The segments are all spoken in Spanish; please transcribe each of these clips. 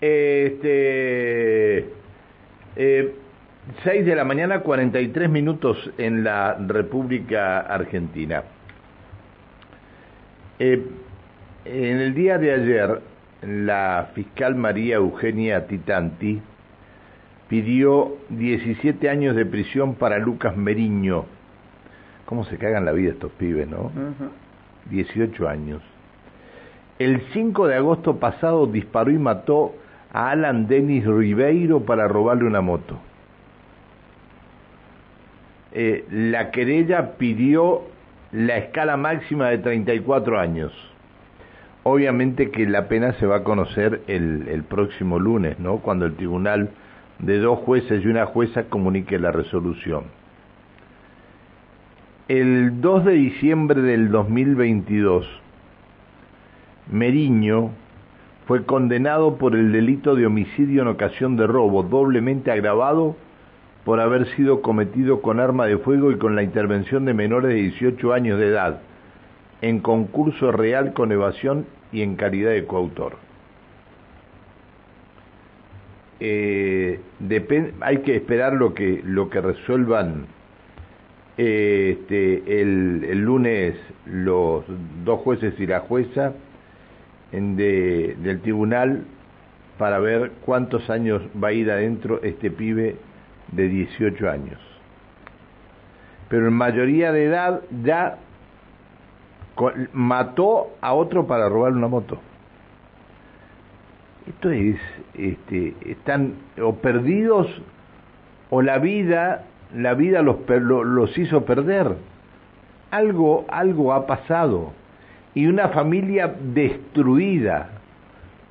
Este, eh, 6 de la mañana, 43 minutos en la República Argentina. Eh, en el día de ayer, la fiscal María Eugenia Titanti pidió 17 años de prisión para Lucas Meriño. ¿Cómo se cagan la vida estos pibes, no? 18 años. El 5 de agosto pasado disparó y mató Alan Denis Ribeiro para robarle una moto. Eh, la querella pidió la escala máxima de 34 años. Obviamente que la pena se va a conocer el, el próximo lunes, ¿no? Cuando el tribunal de dos jueces y una jueza comunique la resolución. El 2 de diciembre del 2022, Meriño fue condenado por el delito de homicidio en ocasión de robo, doblemente agravado por haber sido cometido con arma de fuego y con la intervención de menores de 18 años de edad, en concurso real con evasión y en calidad de coautor. Eh, hay que esperar lo que, lo que resuelvan eh, este, el, lunes los dos jueces y la jueza de, del tribunal para ver cuántos años va a ir adentro este pibe de 18 años. Pero en mayoría de edad ya mató a otro para robar una moto. Esto es, este, están o perdidos o la vida, la vida los, los hizo perder. Algo, algo ha pasado. Y una familia destruida,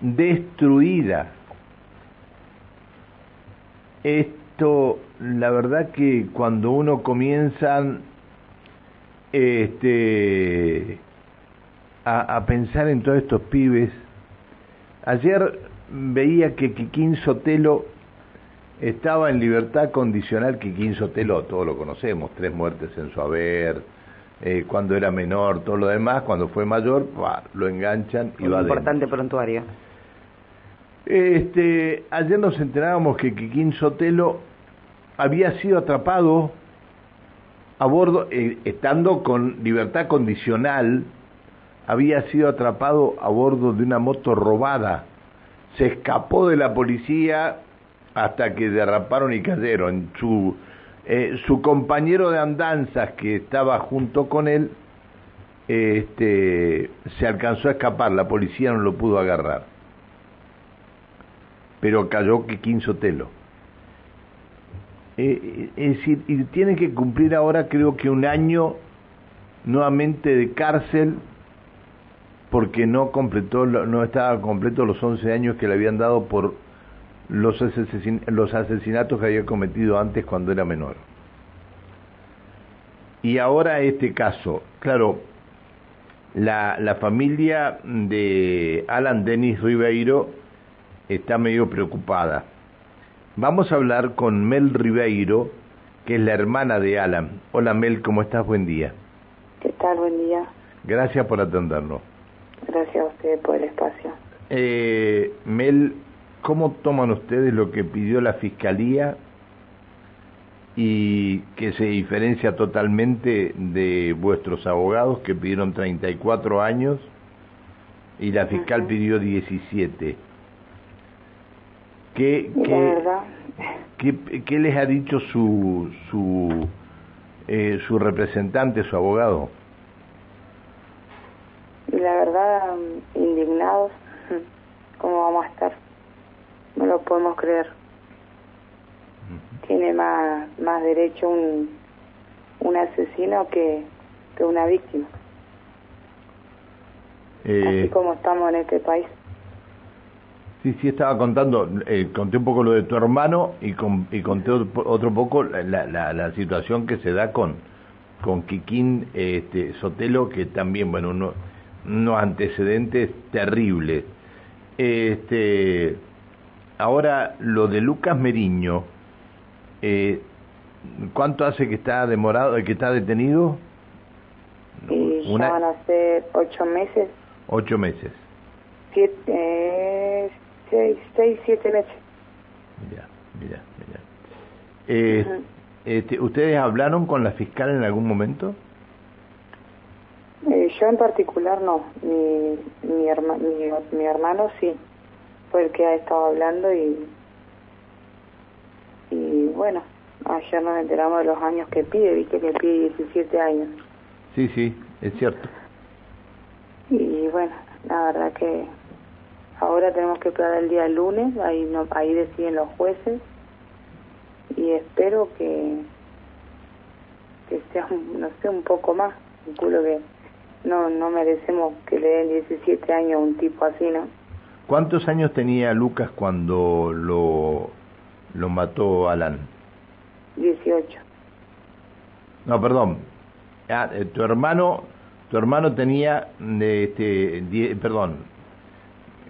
destruida. Esto, la verdad que cuando uno comienza este, a, pensar en todos estos pibes, Ayer veía que Kikín Sotelo estaba en libertad condicional. Kikín Sotelo, todos lo conocemos, tres muertes en su haber, eh, cuando era menor, todo lo demás. Cuando fue mayor, lo enganchan y Un va importante prontuario. Este, ayer nos enterábamos que Kikín Sotelo había sido atrapado a bordo, eh, estando con libertad condicional, había sido atrapado a bordo de una moto robada. Se escapó de la policía hasta que derraparon y cayeron. Su, eh, su compañero de andanzas que estaba junto con él este, se alcanzó a escapar, la policía no lo pudo agarrar. Pero cayó Kikín Sotelo. Eh, es decir, y tiene que cumplir ahora creo que un año nuevamente de cárcel porque no completó no estaba completo los 11 años que le habían dado por los, los asesinatos que había cometido antes cuando era menor. Y ahora este caso, claro, la, la familia de Alan Denis Ribeiro está medio preocupada. Vamos a hablar con Mel Ribeiro, que es la hermana de Alan. Hola Mel, ¿cómo estás? Buen día. ¿Qué tal? Buen día. Gracias por atendernos. Gracias a usted por el espacio. Eh, Mel, ¿cómo toman ustedes lo que pidió la Fiscalía y que se diferencia totalmente de vuestros abogados que pidieron 34 años y la fiscal pidió 17? ¿Qué, qué, qué, ¿Qué, les ha dicho su, su, eh, su representante, su abogado? y la verdad indignados cómo vamos a estar no lo podemos creer. Tiene más más derecho un un asesino que, que una víctima. Eh, así como estamos en este país. Sí, sí, estaba contando, eh, conté un poco lo de tu hermano y, con, y conté otro, poco la, la, la, situación que se da con, con Kikín este, Sotelo, que también, bueno, uno, unos antecedentes terribles. Este, ahora, lo de Lucas Meriño, eh, ¿cuánto hace que está demorado, que está detenido? Y van a ser ocho meses. Ocho meses. Siete, seis, seis, siete meses. Mira, mira, mira. Eh, este, ¿Ustedes hablaron con la fiscal en algún momento? Eh, yo en particular no, mi, mi, mi, mi hermano sí, fue el que ha estado hablando y, y bueno, ayer nos enteramos de los años que pide, viste que pide 17 años. Sí, sí, es cierto. Y bueno, la verdad que ahora tenemos que esperar el día lunes, ahí, no, ahí deciden los jueces y espero que que sea, no sé, un poco más. Calculo que no, no merecemos que le den 17 años a un tipo así, ¿no? ¿Cuántos años tenía Lucas cuando lo, lo mató Alan? 18. No, perdón. Ah, eh, tu hermano, tu hermano tenía, este, die, perdón.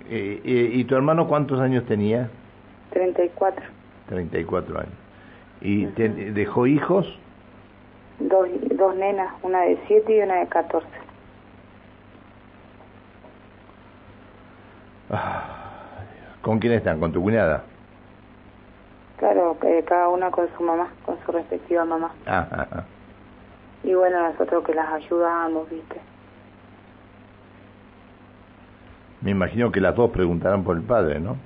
Eh, eh, ¿Y tu hermano cuántos años tenía? 34. 34 años. ¿Y te, dejó hijos? Dos, dos nenas, una de 7 y una de 14. ¿Con quién están? ¿Con tu cuñada? Claro, cada una con su mamá, con su respectiva mamá. Ah, ah, ah. Y bueno, nosotros que las ayudamos, ¿viste? Me imagino que las dos preguntarán por el padre, ¿no?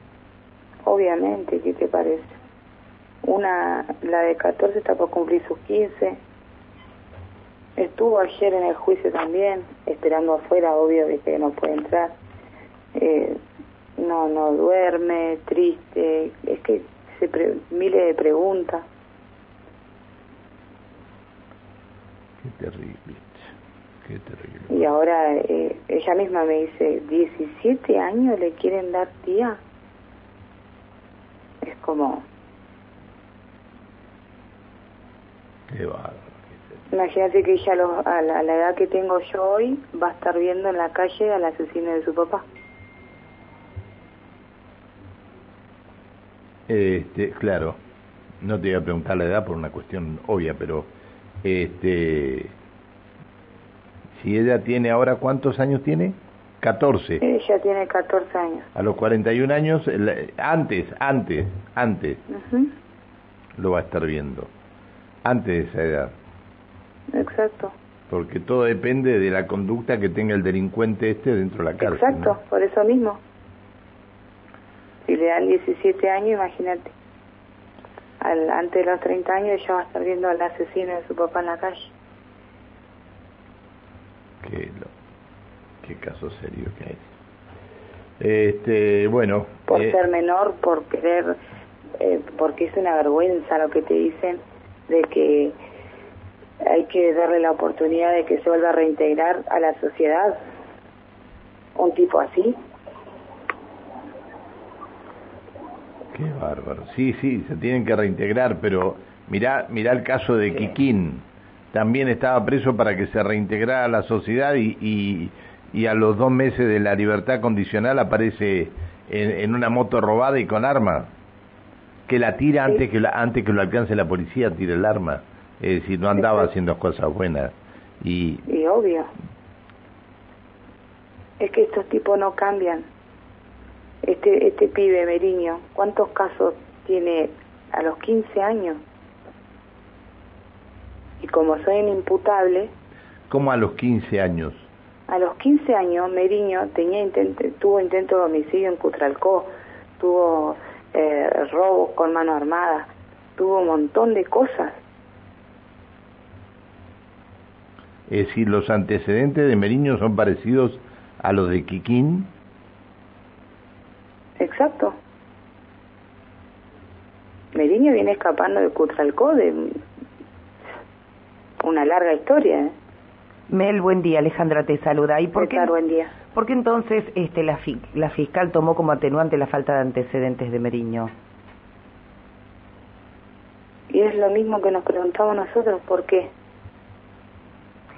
Obviamente, ¿qué te parece? Una, la de 14 está por cumplir sus 15. Estuvo ayer en el juicio también, esperando afuera, obvio, de que no puede entrar. Eh, no, no duerme, triste, es que se pre miles de preguntas. Qué terrible, qué terrible. Y ahora eh, ella misma me dice, 17 años le quieren dar tía. Es como... Qué bárbaro. Imagínate que ella a, la, a la edad que tengo yo hoy va a estar viendo en la calle al asesino de su papá. Este, claro, no te voy a preguntar la edad por una cuestión obvia, pero este, si ella tiene ahora, ¿cuántos años tiene? 14. Ella tiene 14 años. A los 41 años, antes, antes, antes, lo va a estar viendo. Antes de esa edad. Exacto. Porque todo depende de la conducta que tenga el delincuente este dentro de la cárcel. Exacto, por eso mismo. Si le dan 17 años, imagínate. Al, antes de los 30 años ella va a estar viendo al asesino de su papá en la calle. Qué, lo, qué caso serio que hay. Este, bueno. Por eh, ser menor, por querer, eh, porque es una vergüenza lo que te dicen de que hay que darle la oportunidad de que se vuelva a reintegrar a la sociedad. Un tipo así. Qué bárbaro. Sí, sí, se tienen que reintegrar, pero mirá, mirá el caso de Kikín. También estaba preso para que se reintegrara a la sociedad y, y, y a los dos meses de la libertad condicional aparece en, en una moto robada y con arma. Que la tira Sí. antes, que la, antes que lo alcance la policía, tira el arma. Es decir, no andaba haciendo cosas buenas. Y Y obvio. Es que estos tipos no cambian. Este, este pibe, Meriño, ¿cuántos casos tiene a los 15 años? Y como soy inimputable, como a los 15 años. a los 15 años Meriño tenía intento, tuvo intento de homicidio en Cutralcó, tuvo eh, robos con mano armada, tuvo un montón de cosas. Es decir, los antecedentes de Meriño son parecidos a los de Kikín. Exacto. Meriño viene escapando de Cutralcó de una larga historia. ¿eh? Mel, buen día. Alejandra te saluda. ¿Y por qué, buen día. por qué entonces este, la, fi- la fiscal tomó como atenuante la falta de antecedentes de Meriño? Y es lo mismo que nos preguntamos nosotros, ¿por qué?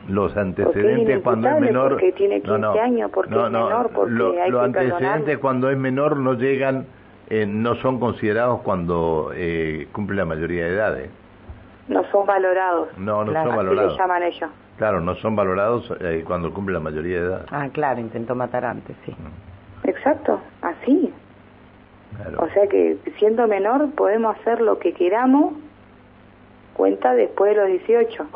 Los antecedentes cuando es menor. porque tiene no, no, 15 años, porque no, es no, menor, porque lo- hay los que antecedentes cuando es menor no llegan, eh, no son considerados cuando eh, cumple la mayoría de edad. eh. No son valorados, No, no Claro, son así le valorados. llaman ellos. Claro, no son valorados eh, cuando cumple la mayoría de edad. Ah, claro, intentó matar antes, sí. Exacto, así. sea que siendo menor podemos hacer lo que queramos, cuenta después de los 18.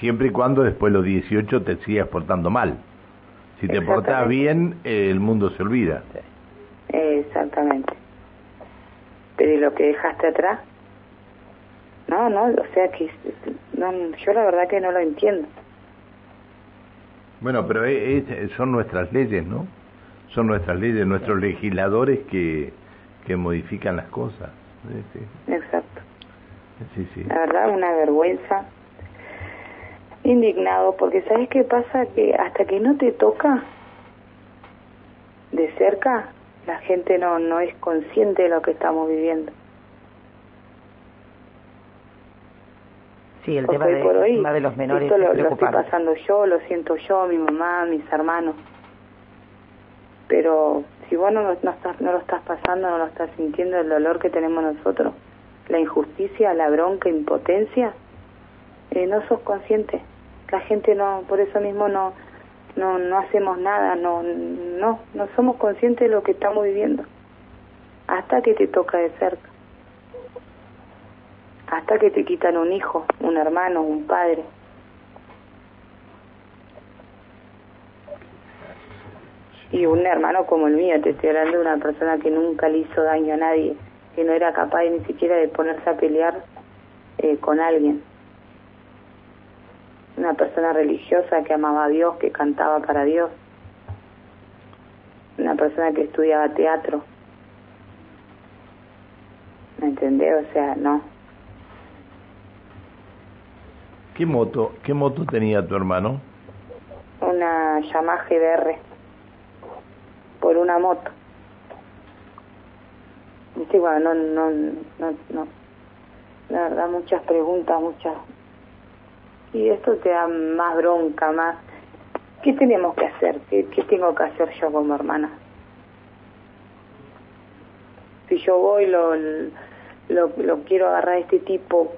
Siempre y cuando después de los 18 te sigas portando mal. Si te portas bien, el mundo se olvida. Exactamente. Pero ¿y lo que dejaste atrás? No, no, o sea que no, yo la verdad que no lo entiendo. Bueno, pero son nuestras leyes, ¿no? Son nuestras leyes, nuestros legisladores que, que modifican las cosas. Exacto. Sí, sí. La verdad, una vergüenza. Indignado, porque ¿sabes qué pasa? Que hasta que no te toca de cerca, la gente no, no es consciente de lo que estamos viviendo. Sí, el tema de, por hoy, de los menores. Esto lo, lo, estoy pasando yo, lo siento yo, mi mamá, mis hermanos. Pero si vos no, no, estás, no lo estás pasando, no lo estás sintiendo, el dolor que tenemos nosotros, la injusticia, la bronca, impotencia, eh, no sos consciente. La gente no, por eso mismo no, no, no hacemos nada, no, no, no somos conscientes de lo que estamos viviendo. Hasta que te toca de cerca hasta que te quitan un hijo, un hermano, un padre. Y un hermano como el mío, te estoy hablando de una persona que nunca le hizo daño a nadie, que no era capaz ni siquiera de ponerse a pelear eh, con alguien. Una persona religiosa que amaba a Dios, que cantaba para Dios. Una persona que estudiaba teatro. ¿Me entendés? O sea, no. ¿Qué moto, qué moto tenía tu hermano? Una Yamaha GBR por una moto. Sí, bueno, no, no, no, no. La verdad, muchas preguntas, muchas. Y esto te da más bronca, más. ¿Qué tenemos que hacer? ¿Qué, qué tengo que hacer yo como hermana? Si yo voy, lo, lo, lo quiero agarrar a este tipo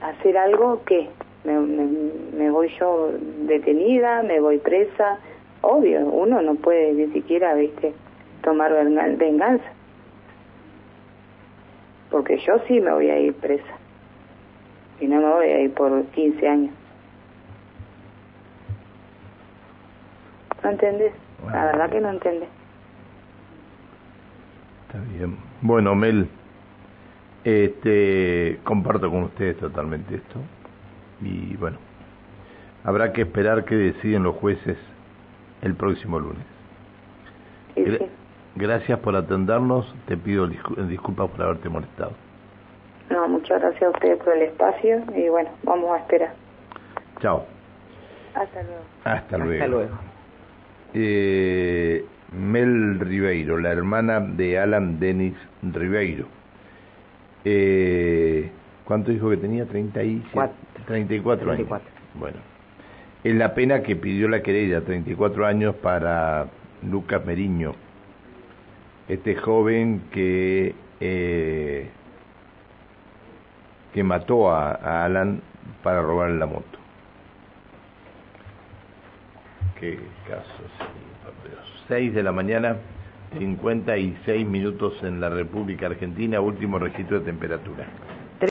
hacer algo que me, me, voy yo detenida, me voy presa, obvio, uno no puede ni siquiera, viste, tomar venganza. Porque yo sí me voy a ir presa. Y no me voy a ir por 15 años. ¿No entendés? La verdad que no entendés. Está bien. Bueno, Mel, este, comparto con ustedes totalmente esto. Y bueno, habrá que esperar que deciden los jueces el próximo lunes. Gracias por atendernos. Te pido disculpas por haberte molestado. Muchas gracias a ustedes por el espacio y bueno, vamos a esperar. Chao. Hasta luego. Hasta luego. Hasta luego. Eh, Mel Ribeiro, la hermana de Alan Dennis Ribeiro eh, ¿Cuánto dijo que tenía? 34, 34 años. Bueno, es la pena que pidió la querella, 34 años para Lucas Meriño, este joven que eh, que mató a, Alan para robarle la moto. Qué caso, 6 de la mañana. 56 minutos en la República Argentina, último registro de temperatura.